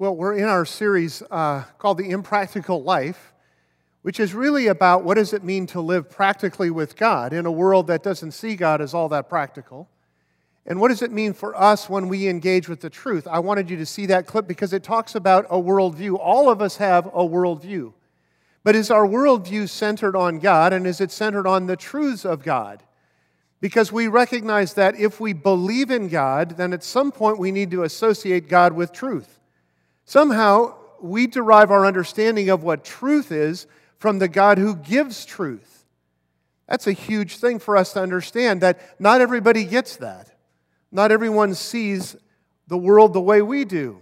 Well, we're in our series uh, called The Impractical Life, which is really about what does it mean to live practically with God in a world that doesn't see God as all that practical. And what does it mean for us when we engage with the truth? I wanted you to see that clip because it talks about a worldview. All of us have a worldview. But is our worldview centered on God and is it centered on the truths of God? Because we recognize that if we believe in God, then at some point we need to associate God with truth. Somehow, we derive our understanding of what truth is from the God who gives truth. That's a huge thing for us to understand that not everybody gets that. Not everyone sees the world the way we do,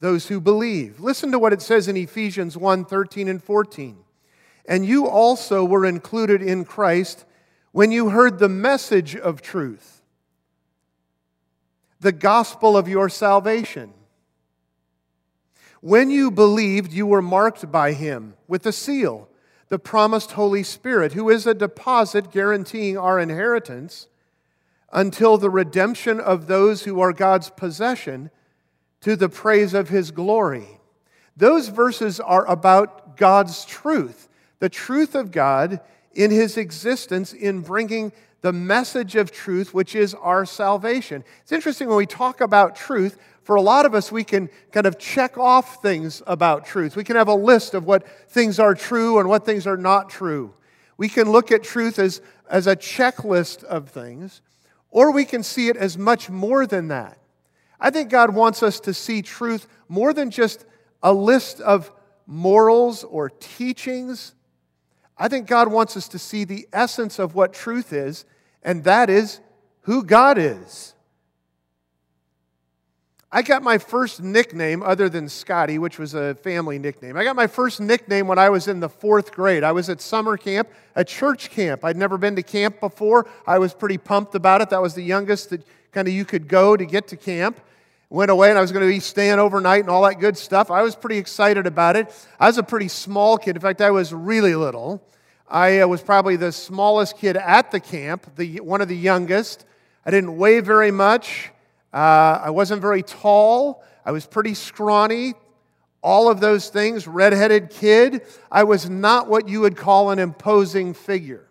those who believe. Listen to what it says in Ephesians 1 13 and 14. And you also were included in Christ when you heard the message of truth, the gospel of your salvation. When you believed, you were marked by him with a seal, the promised Holy Spirit, who is a deposit guaranteeing our inheritance until the redemption of those who are God's possession to the praise of his glory. Those verses are about God's truth, the truth of God in his existence in bringing the message of truth, which is our salvation. It's interesting when we talk about truth, for a lot of us, we can kind of check off things about truth. We can have a list of what things are true and what things are not true. We can look at truth as, as a checklist of things, or we can see it as much more than that. I think God wants us to see truth more than just a list of morals or teachings. I think God wants us to see the essence of what truth is, and that is who God is. I got my first nickname other than Scotty, which was a family nickname. I got my first nickname when I was in the fourth grade. I was at summer camp, a church camp. I'd never been to camp before. I was pretty pumped about it. That was the youngest that kind of you could go to get to camp. Went away and I was going to be staying overnight and all that good stuff. I was pretty excited about it. I was a pretty small kid. In fact, I was really little. I uh, was probably the smallest kid at the camp, the, one of the youngest. I didn't weigh very much. Uh, I wasn't very tall. I was pretty scrawny. All of those things, redheaded kid. I was not what you would call an imposing figure.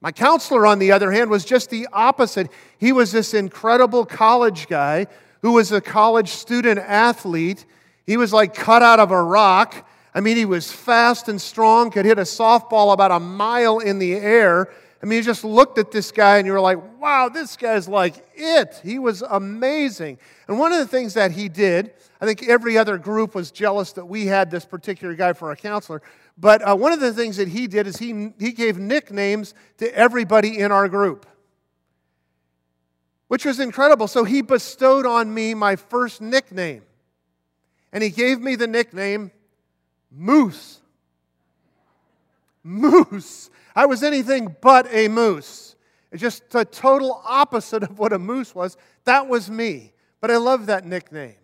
My counselor, on the other hand, was just the opposite. He was this incredible college guy who was a college student athlete. He was like cut out of a rock. I mean, he was fast and strong, could hit a softball about a mile in the air. I mean, you just looked at this guy and you were like, wow, this guy's like it. He was amazing. And one of the things that he did, I think every other group was jealous that we had this particular guy for a counselor. But uh, one of the things that he did is he, he gave nicknames to everybody in our group, which was incredible. So he bestowed on me my first nickname. And he gave me the nickname Moose. Moose. I was anything but a moose. It's just the total opposite of what a moose was. That was me. But I love that nickname.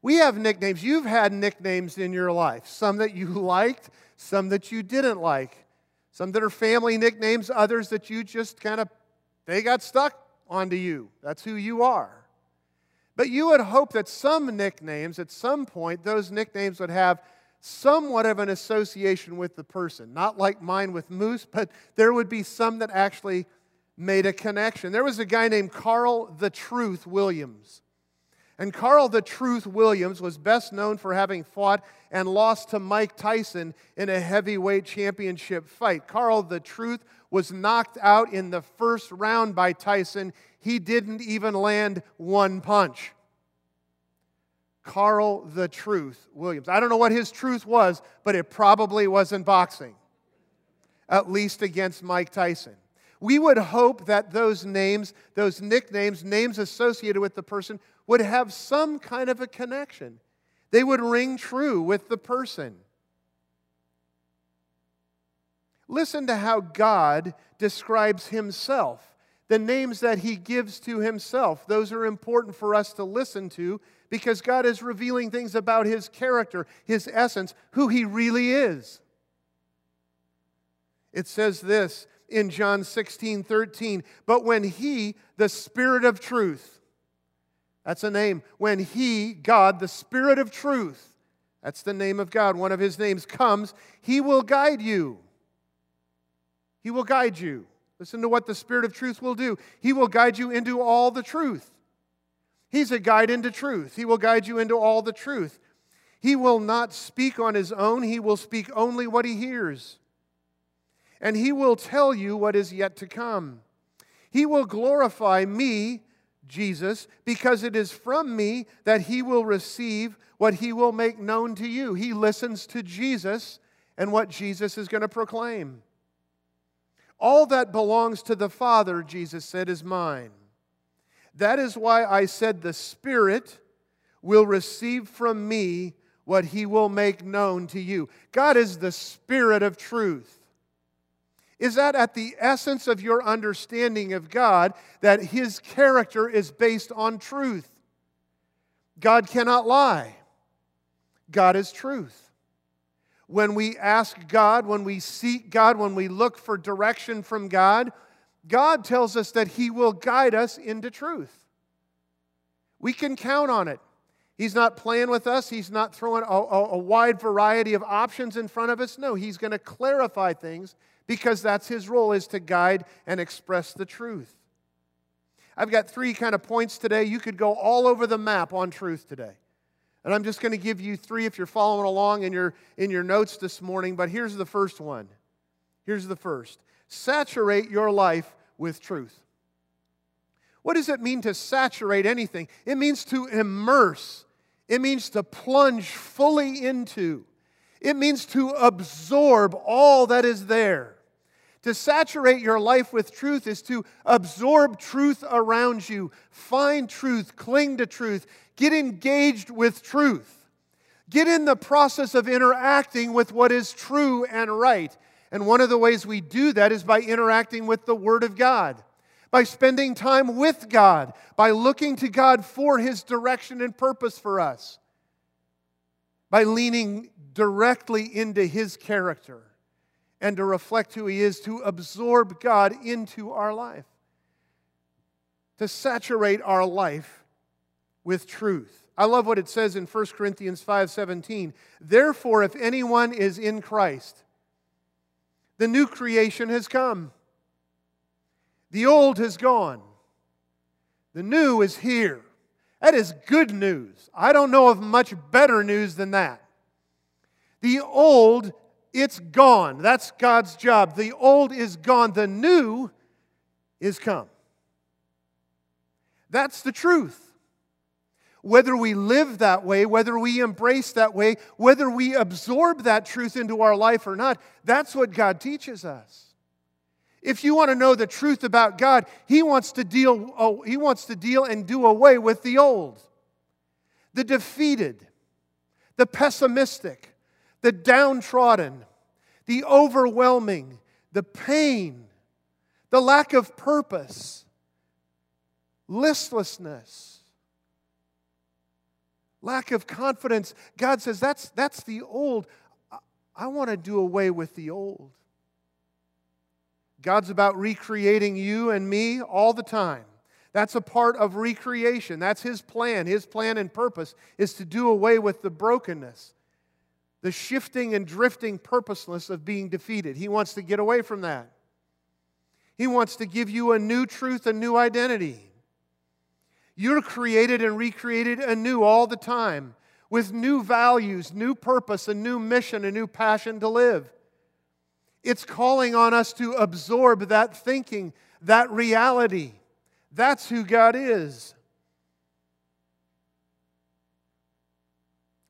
We have nicknames. You've had nicknames in your life, some that you liked, some that you didn't like, some that are family nicknames, others that you just kind of, they got stuck onto you. That's who you are. But you would hope that some nicknames, at some point, those nicknames would have somewhat of an association with the person. Not like mine with Moose, but there would be some that actually made a connection. There was a guy named Carl the Truth Williams. And Carl the Truth Williams was best known for having fought and lost to Mike Tyson in a heavyweight championship fight. Carl the Truth was knocked out in the first round by Tyson. He didn't even land one punch. Carl the Truth Williams. I don't know what his truth was, but it probably wasn't boxing, at least against Mike Tyson. We would hope that those names, those nicknames, names associated with the person, would have some kind of a connection. They would ring true with the person. Listen to how God describes himself, the names that he gives to himself. Those are important for us to listen to because God is revealing things about his character, his essence, who he really is. It says this in John 16 13, but when he, the Spirit of truth, That's a name. When He, God, the Spirit of truth, that's the name of God, one of His names, comes, He will guide you. He will guide you. Listen to what the Spirit of truth will do. He will guide you into all the truth. He's a guide into truth. He will guide you into all the truth. He will not speak on his own, he will speak only what he hears. And he will tell you what is yet to come. He will glorify me, Jesus, because it is from me that he will receive what he will make known to you. He listens to Jesus and what Jesus is going to proclaim. All that belongs to the Father, Jesus said, is mine. That is why I said the Spirit will receive from me what he will make known to you. God is the Spirit of truth. Is that at the essence of your understanding of God that his character is based on truth? God cannot lie. God is truth. When we ask God, when we seek God, when we look for direction from God, God tells us that He will guide us into truth. We can count on it. He's not playing with us. He's not throwing a, a, a wide variety of options in front of us. No, He's going to clarify things because that's His role is to guide and express the truth. I've got three kind of points today. You could go all over the map on truth today. And I'm just going to give you three if you're following along in your, in your notes this morning. But here's the first one. Here's the first saturate your life with truth. What does it mean to saturate anything? It means to immerse, it means to plunge fully into, it means to absorb all that is there. To saturate your life with truth is to absorb truth around you, find truth, cling to truth, get engaged with truth. Get in the process of interacting with what is true and right. And one of the ways we do that is by interacting with the Word of God, by spending time with God, by looking to God for His direction and purpose for us, by leaning directly into His character and to reflect who He is, to absorb God into our life, to saturate our life with truth. I love what it says in 1 Corinthians 5:17. Therefore, if anyone is in Christ, the new creation has come. The old has gone. The new is here. That is good news. I don't know of much better news than that. The old, it's gone. That's God's job. The old is gone. The new is come. That's the truth whether we live that way, whether we embrace that way, whether we absorb that truth into our life or not, that's what God teaches us. If you want to know the truth about God, He wants to deal, oh, he wants to deal and do away with the old, the defeated, the pessimistic, the downtrodden, the overwhelming, the pain, the lack of purpose, listlessness lack of confidence. God says, that's, that's the old. I want to do away with the old. God's about recreating you and me all the time. That's a part of recreation. That's His plan. His plan and purpose is to do away with the brokenness, the shifting and drifting purposeless of being defeated. He wants to get away from that. He wants to give you a new truth, a new identity. You're created and recreated anew all the time with new values, new purpose, a new mission, a new passion to live. It's calling on us to absorb that thinking, that reality. That's who God is.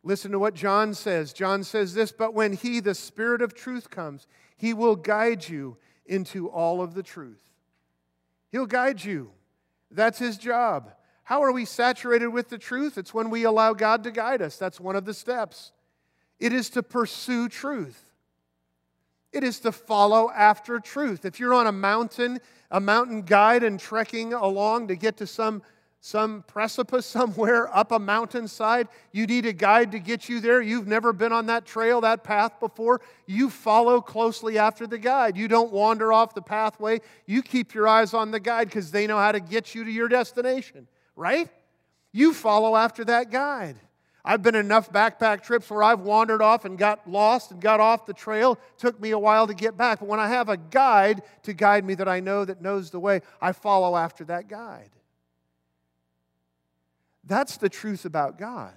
Listen to what John says. John says this, but when He, the Spirit of truth, comes, He will guide you into all of the truth. He'll guide you. That's His job. How are we saturated with the truth? It's when we allow God to guide us. That's one of the steps. It is to pursue truth. It is to follow after truth. If you're on a mountain, a mountain guide and trekking along to get to some, some precipice somewhere up a mountainside, you need a guide to get you there. You've never been on that trail, that path before. You follow closely after the guide. You don't wander off the pathway. You keep your eyes on the guide because they know how to get you to your destination right? You follow after that guide. I've been enough backpack trips where I've wandered off and got lost and got off the trail. Took me a while to get back. But when I have a guide to guide me that I know that knows the way, I follow after that guide. That's the truth about God.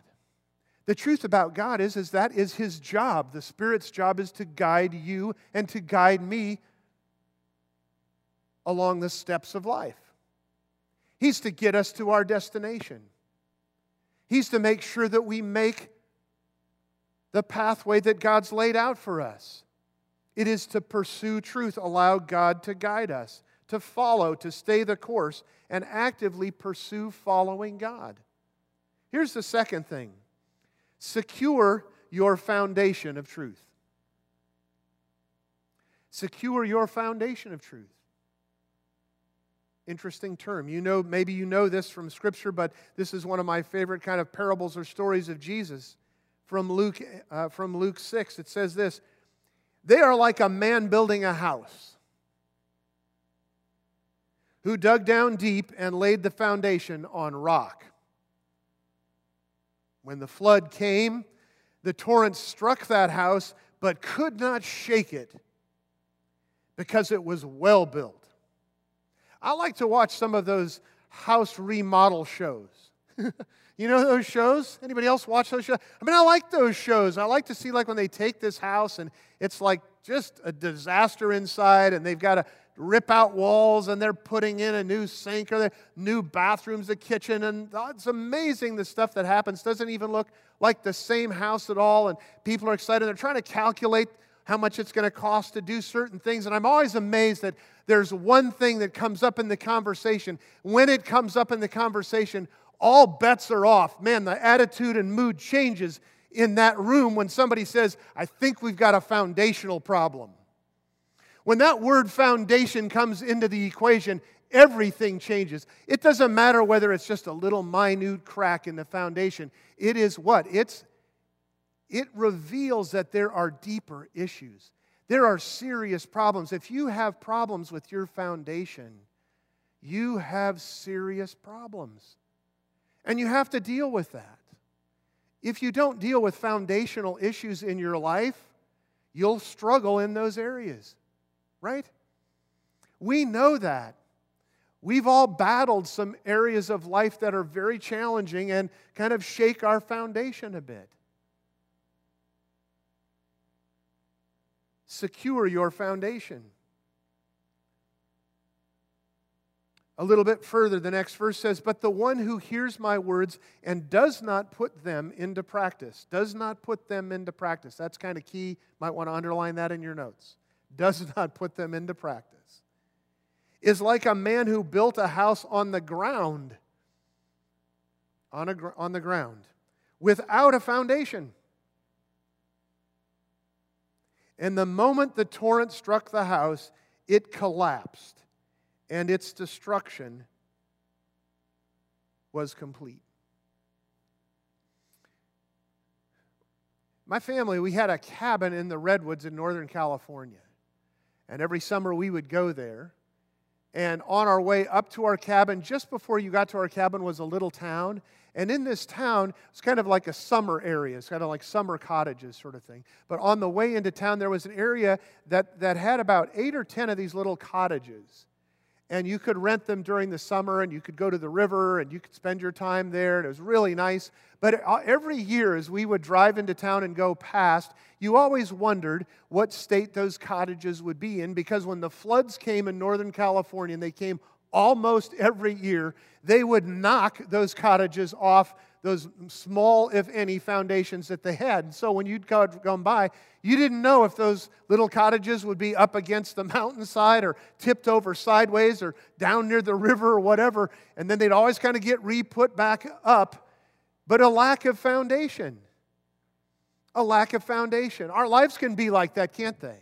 The truth about God is, is that is his job. The Spirit's job is to guide you and to guide me along the steps of life. He's to get us to our destination. He's to make sure that we make the pathway that God's laid out for us. It is to pursue truth, allow God to guide us, to follow, to stay the course, and actively pursue following God. Here's the second thing secure your foundation of truth. Secure your foundation of truth interesting term. You know, maybe you know this from Scripture, but this is one of my favorite kind of parables or stories of Jesus from Luke, uh, from Luke 6. It says this They are like a man building a house who dug down deep and laid the foundation on rock. When the flood came, the torrent struck that house, but could not shake it because it was well built. I like to watch some of those house remodel shows. you know those shows? Anybody else watch those shows? I mean, I like those shows. I like to see like when they take this house and it's like just a disaster inside and they've got to rip out walls and they're putting in a new sink or new bathrooms, a kitchen, and it's amazing the stuff that happens. Doesn't even look like the same house at all, and people are excited. They're trying to calculate how much it's going to cost to do certain things. And I'm always amazed that there's one thing that comes up in the conversation. When it comes up in the conversation, all bets are off. Man, the attitude and mood changes in that room when somebody says, I think we've got a foundational problem. When that word foundation comes into the equation, everything changes. It doesn't matter whether it's just a little minute crack in the foundation. It is what? It's it reveals that there are deeper issues. There are serious problems. If you have problems with your foundation, you have serious problems. And you have to deal with that. If you don't deal with foundational issues in your life, you'll struggle in those areas, right? We know that. We've all battled some areas of life that are very challenging and kind of shake our foundation a bit. Secure your foundation. A little bit further, the next verse says, But the one who hears my words and does not put them into practice, does not put them into practice. That's kind of key. Might want to underline that in your notes. Does not put them into practice. Is like a man who built a house on the ground, on, a, on the ground, without a foundation. And the moment the torrent struck the house, it collapsed, and its destruction was complete. My family, we had a cabin in the Redwoods in Northern California. And every summer we would go there. And on our way up to our cabin, just before you got to our cabin, was a little town. And in this town, it's kind of like a summer area. It's kind of like summer cottages sort of thing. But on the way into town, there was an area that, that had about eight or ten of these little cottages. And you could rent them during the summer, and you could go to the river, and you could spend your time there, and it was really nice. But uh, every year, as we would drive into town and go past, you always wondered what state those cottages would be in, because when the floods came in Northern California, and they came almost every year, they would knock those cottages off those small, if any, foundations that they had. So when you'd gone by, you didn't know if those little cottages would be up against the mountainside or tipped over sideways or down near the river or whatever. And then they'd always kind of get re put back up. But a lack of foundation. A lack of foundation. Our lives can be like that, can't they?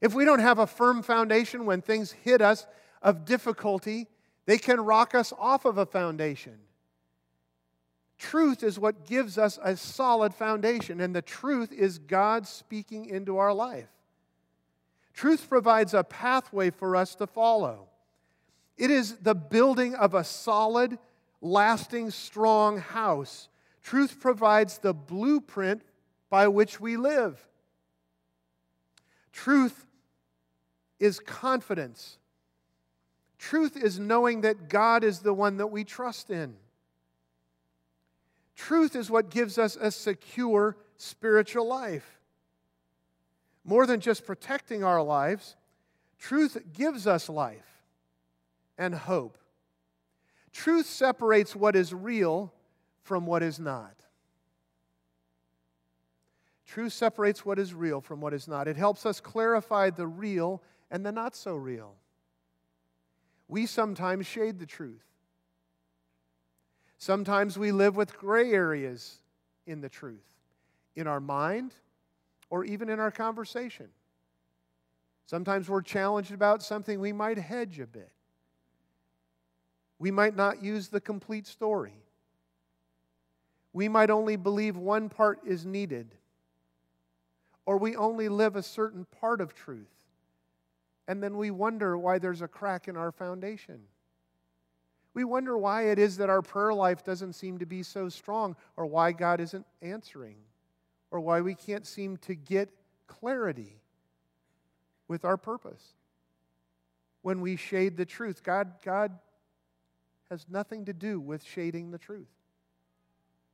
If we don't have a firm foundation when things hit us, of difficulty, they can rock us off of a foundation. Truth is what gives us a solid foundation, and the truth is God speaking into our life. Truth provides a pathway for us to follow. It is the building of a solid, lasting, strong house. Truth provides the blueprint by which we live. Truth is confidence. Truth is knowing that God is the one that we trust in. Truth is what gives us a secure spiritual life. More than just protecting our lives, truth gives us life and hope. Truth separates what is real from what is not. Truth separates what is real from what is not. It helps us clarify the real and the not so real. We sometimes shade the truth. Sometimes we live with gray areas in the truth, in our mind or even in our conversation. Sometimes we're challenged about something we might hedge a bit. We might not use the complete story. We might only believe one part is needed, or we only live a certain part of truth. And then we wonder why there's a crack in our foundation. We wonder why it is that our prayer life doesn't seem to be so strong, or why God isn't answering, or why we can't seem to get clarity with our purpose. When we shade the truth, God, God has nothing to do with shading the truth.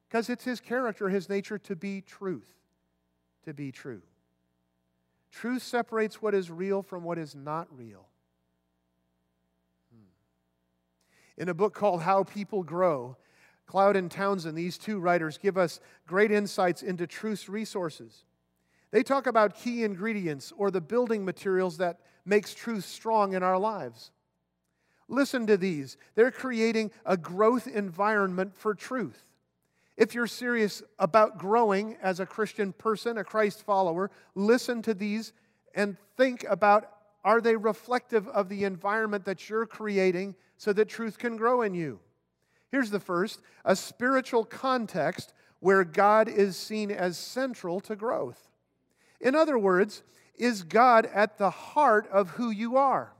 Because it's His character, His nature to be truth, to be true. Truth separates what is real from what is not real. In a book called How People Grow, Cloud and Townsend, these two writers, give us great insights into truth's resources. They talk about key ingredients or the building materials that makes truth strong in our lives. Listen to these. They're creating a growth environment for truth. If you're serious about growing as a Christian person, a Christ follower, listen to these and think about are they reflective of the environment that you're creating so that truth can grow in you? Here's the first a spiritual context where God is seen as central to growth. In other words, is God at the heart of who you are?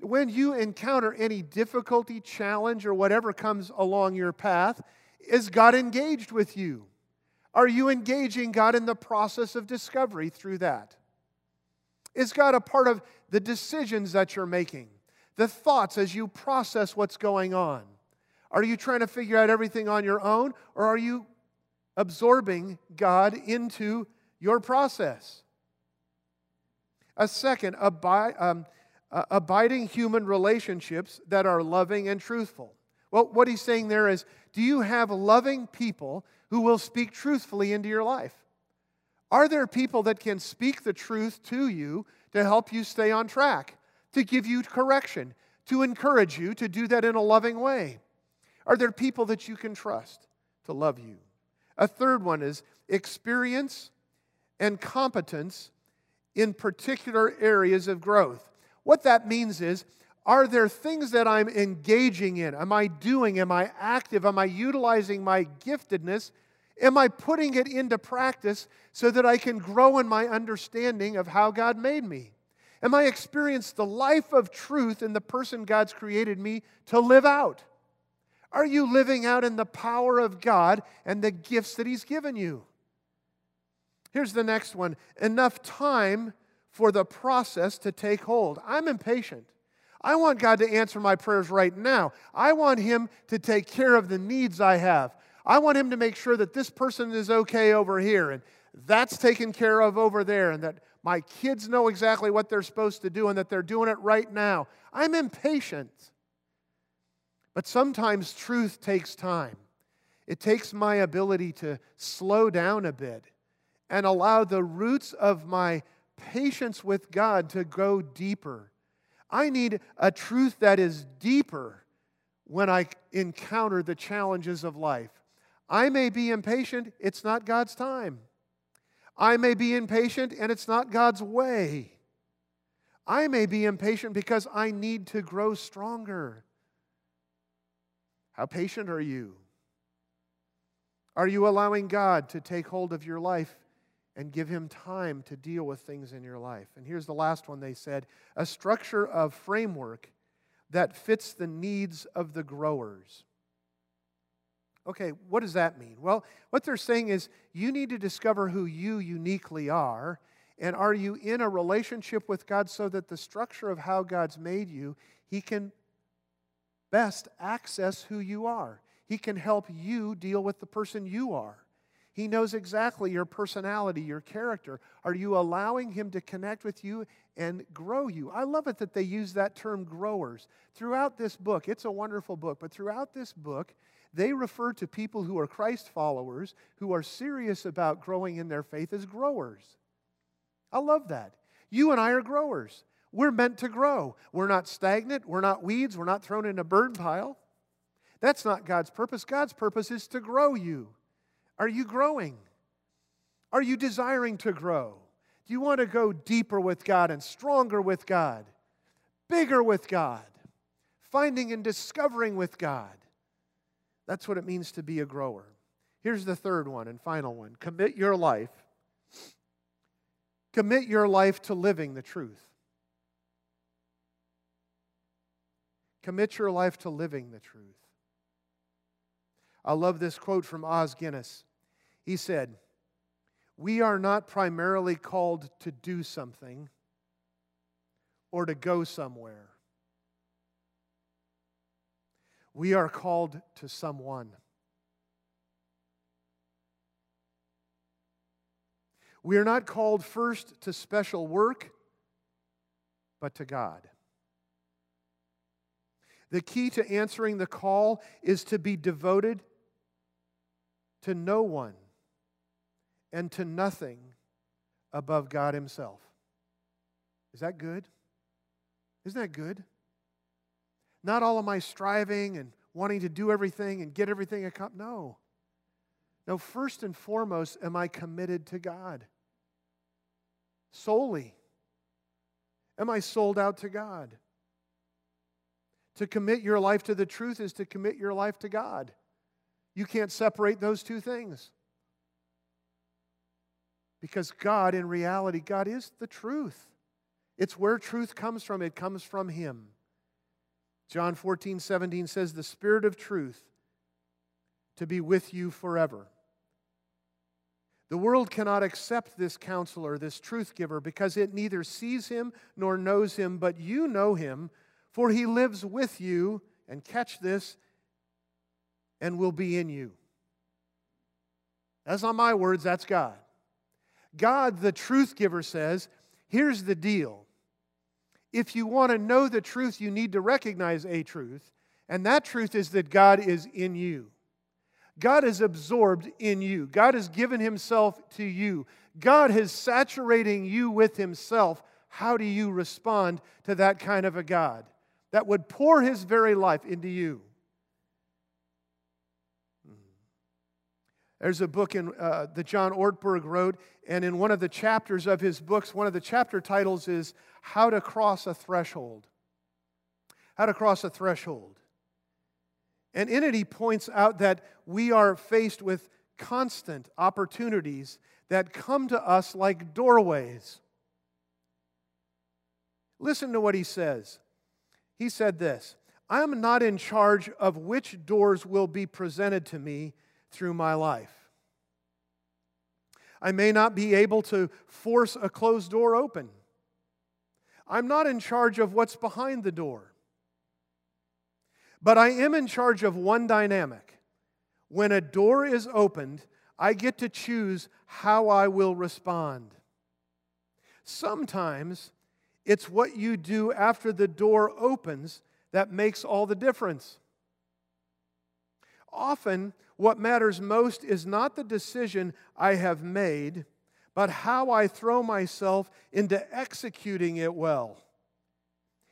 When you encounter any difficulty, challenge, or whatever comes along your path, is God engaged with you? Are you engaging God in the process of discovery through that? Is God a part of the decisions that you're making, the thoughts as you process what's going on? Are you trying to figure out everything on your own, or are you absorbing God into your process? A second, abi- um, uh, abiding human relationships that are loving and truthful. Well, what he's saying there is do you have loving people who will speak truthfully into your life? Are there people that can speak the truth to you to help you stay on track, to give you correction, to encourage you to do that in a loving way? Are there people that you can trust to love you? A third one is experience and competence in particular areas of growth. What that means is are there things that I'm engaging in? Am I doing? Am I active? Am I utilizing my giftedness? Am I putting it into practice so that I can grow in my understanding of how God made me? Am I experiencing the life of truth in the person God's created me to live out? Are you living out in the power of God and the gifts that He's given you? Here's the next one enough time for the process to take hold. I'm impatient. I want God to answer my prayers right now. I want Him to take care of the needs I have. I want Him to make sure that this person is okay over here and that's taken care of over there and that my kids know exactly what they're supposed to do and that they're doing it right now. I'm impatient. But sometimes truth takes time. It takes my ability to slow down a bit and allow the roots of my patience with God to go deeper I need a truth that is deeper when I encounter the challenges of life. I may be impatient, it's not God's time. I may be impatient and it's not God's way. I may be impatient because I need to grow stronger. How patient are you? Are you allowing God to take hold of your life and give him time to deal with things in your life. And here's the last one they said a structure of framework that fits the needs of the growers. Okay, what does that mean? Well, what they're saying is you need to discover who you uniquely are. And are you in a relationship with God so that the structure of how God's made you, He can best access who you are? He can help you deal with the person you are. He knows exactly your personality, your character. Are you allowing Him to connect with you and grow you? I love it that they use that term growers. Throughout this book, it's a wonderful book, but throughout this book, they refer to people who are Christ followers, who are serious about growing in their faith, as growers. I love that. You and I are growers. We're meant to grow. We're not stagnant. We're not weeds. We're not thrown in a burn pile. That's not God's purpose. God's purpose is to grow you. Are you growing? Are you desiring to grow? Do you want to go deeper with God and stronger with God, bigger with God, finding and discovering with God? That's what it means to be a grower. Here's the third one and final one commit your life. Commit your life to living the truth. Commit your life to living the truth. I love this quote from Os Guinness. He said, We are not primarily called to do something or to go somewhere. We are called to someone. We are not called first to special work, but to God. The key to answering the call is to be devoted to no one and to nothing above God Himself. Is that good? Isn't that good? Not all of my striving and wanting to do everything and get everything accomplished. No. No, first and foremost, am I committed to God? Solely. Am I sold out to God? To commit your life to the truth is to commit your life to God. You can't separate those two things. Because God, in reality, God is the truth. It's where truth comes from, it comes from Him. John 14, 17 says, The Spirit of truth to be with you forever. The world cannot accept this counselor, this truth giver, because it neither sees him nor knows him, but you know him, for he lives with you, and catch this, and will be in you. That's not my words, that's God. God, the truth giver, says, Here's the deal. If you want to know the truth, you need to recognize a truth, and that truth is that God is in you. God is absorbed in you. God has given Himself to you. God is saturating you with Himself. How do you respond to that kind of a God that would pour His very life into you? There's a book in, uh, that John Ortberg wrote, and in one of the chapters of his books, one of the chapter titles is How to Cross a Threshold. How to Cross a Threshold. And in it, he points out that we are faced with constant opportunities that come to us like doorways. Listen to what he says. He said this I am not in charge of which doors will be presented to me through my life. I may not be able to force a closed door open. I'm not in charge of what's behind the door. But I am in charge of one dynamic. When a door is opened, I get to choose how I will respond. Sometimes it's what you do after the door opens that makes all the difference. Often, what matters most is not the decision I have made, but how I throw myself into executing it well.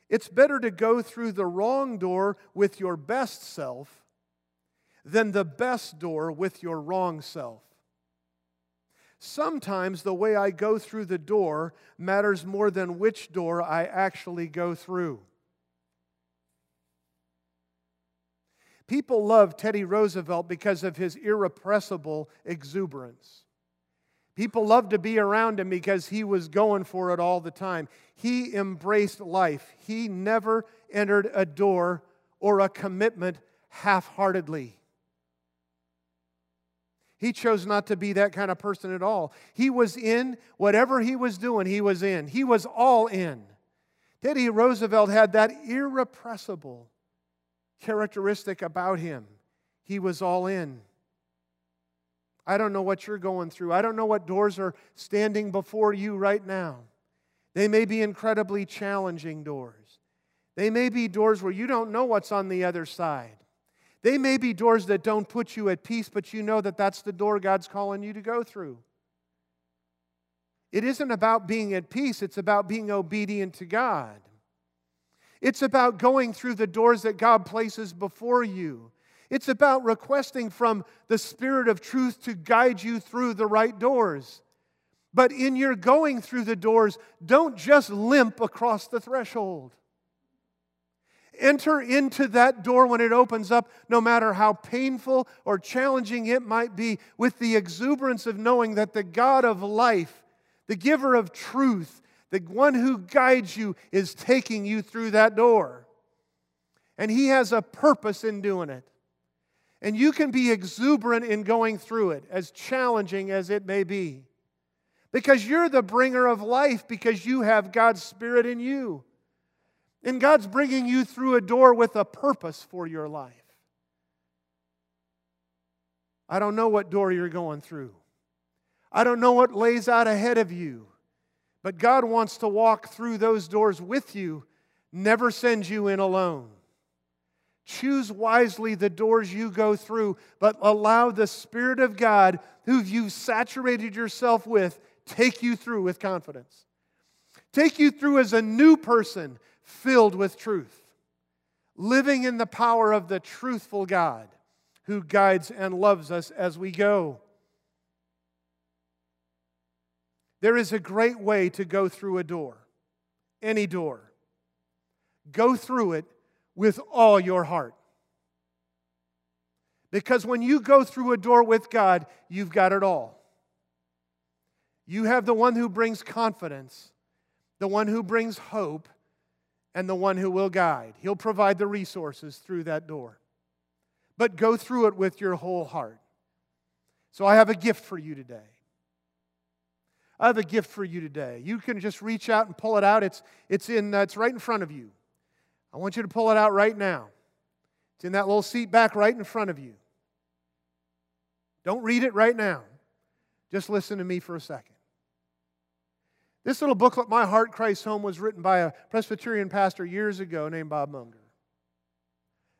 It's better to go through the wrong door with your best self than the best door with your wrong self. Sometimes the way I go through the door matters more than which door I actually go through. People loved Teddy Roosevelt because of his irrepressible exuberance. People loved to be around him because he was going for it all the time. He embraced life. He never entered a door or a commitment half heartedly. He chose not to be that kind of person at all. He was in whatever he was doing, he was in. He was all in. Teddy Roosevelt had that irrepressible characteristic about him. He was all in. I don't know what you're going through. I don't know what doors are standing before you right now. They may be incredibly challenging doors. They may be doors where you don't know what's on the other side. They may be doors that don't put you at peace, but you know that that's the door God's calling you to go through. It isn't about being at peace, it's about being obedient to God. It's about going through the doors that God places before you. It's about requesting from the Spirit of truth to guide you through the right doors. But in your going through the doors, don't just limp across the threshold. Enter into that door when it opens up, no matter how painful or challenging it might be, with the exuberance of knowing that the God of life, the giver of truth, the one who guides you, is taking you through that door. And He has a purpose in doing it. And you can be exuberant in going through it, as challenging as it may be. Because you're the bringer of life, because you have God's Spirit in you. And God's bringing you through a door with a purpose for your life. I don't know what door you're going through. I don't know what lays out ahead of you. But God wants to walk through those doors with you, never send you in alone. Choose wisely the doors you go through, but allow the Spirit of God, who you've saturated yourself with, take you through with confidence. Take you through as a new person, filled with truth, living in the power of the truthful God who guides and loves us as we go. There is a great way to go through a door, any door. Go through it with all your heart. Because when you go through a door with God, you've got it all. You have the one who brings confidence, the one who brings hope, and the one who will guide. He'll provide the resources through that door. But go through it with your whole heart. So I have a gift for you today. I have a gift for you today. You can just reach out and pull it out. It's, it's, in, uh, it's right in front of you. I want you to pull it out right now. It's in that little seat back right in front of you. Don't read it right now. Just listen to me for a second. This little booklet, My Heart Christ Home, was written by a Presbyterian pastor years ago named Bob Munger.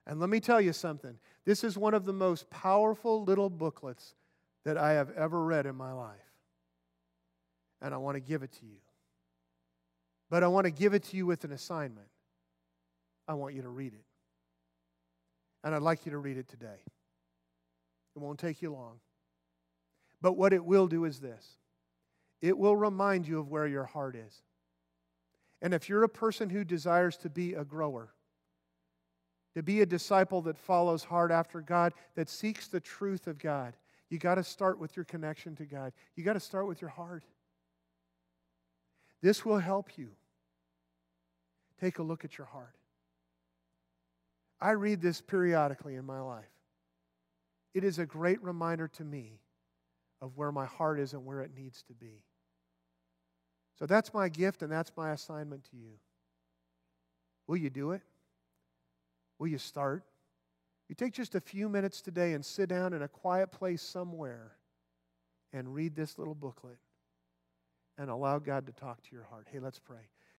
And let me tell you something this is one of the most powerful little booklets that I have ever read in my life. And I want to give it to you. But I want to give it to you with an assignment. I want you to read it. And I'd like you to read it today. It won't take you long. But what it will do is this it will remind you of where your heart is. And if you're a person who desires to be a grower, to be a disciple that follows hard after God, that seeks the truth of God, you got to start with your connection to God. You got to start with your heart. This will help you. Take a look at your heart. I read this periodically in my life. It is a great reminder to me of where my heart is and where it needs to be. So that's my gift and that's my assignment to you. Will you do it? Will you start? You take just a few minutes today and sit down in a quiet place somewhere and read this little booklet and allow God to talk to your heart. Hey, let's pray.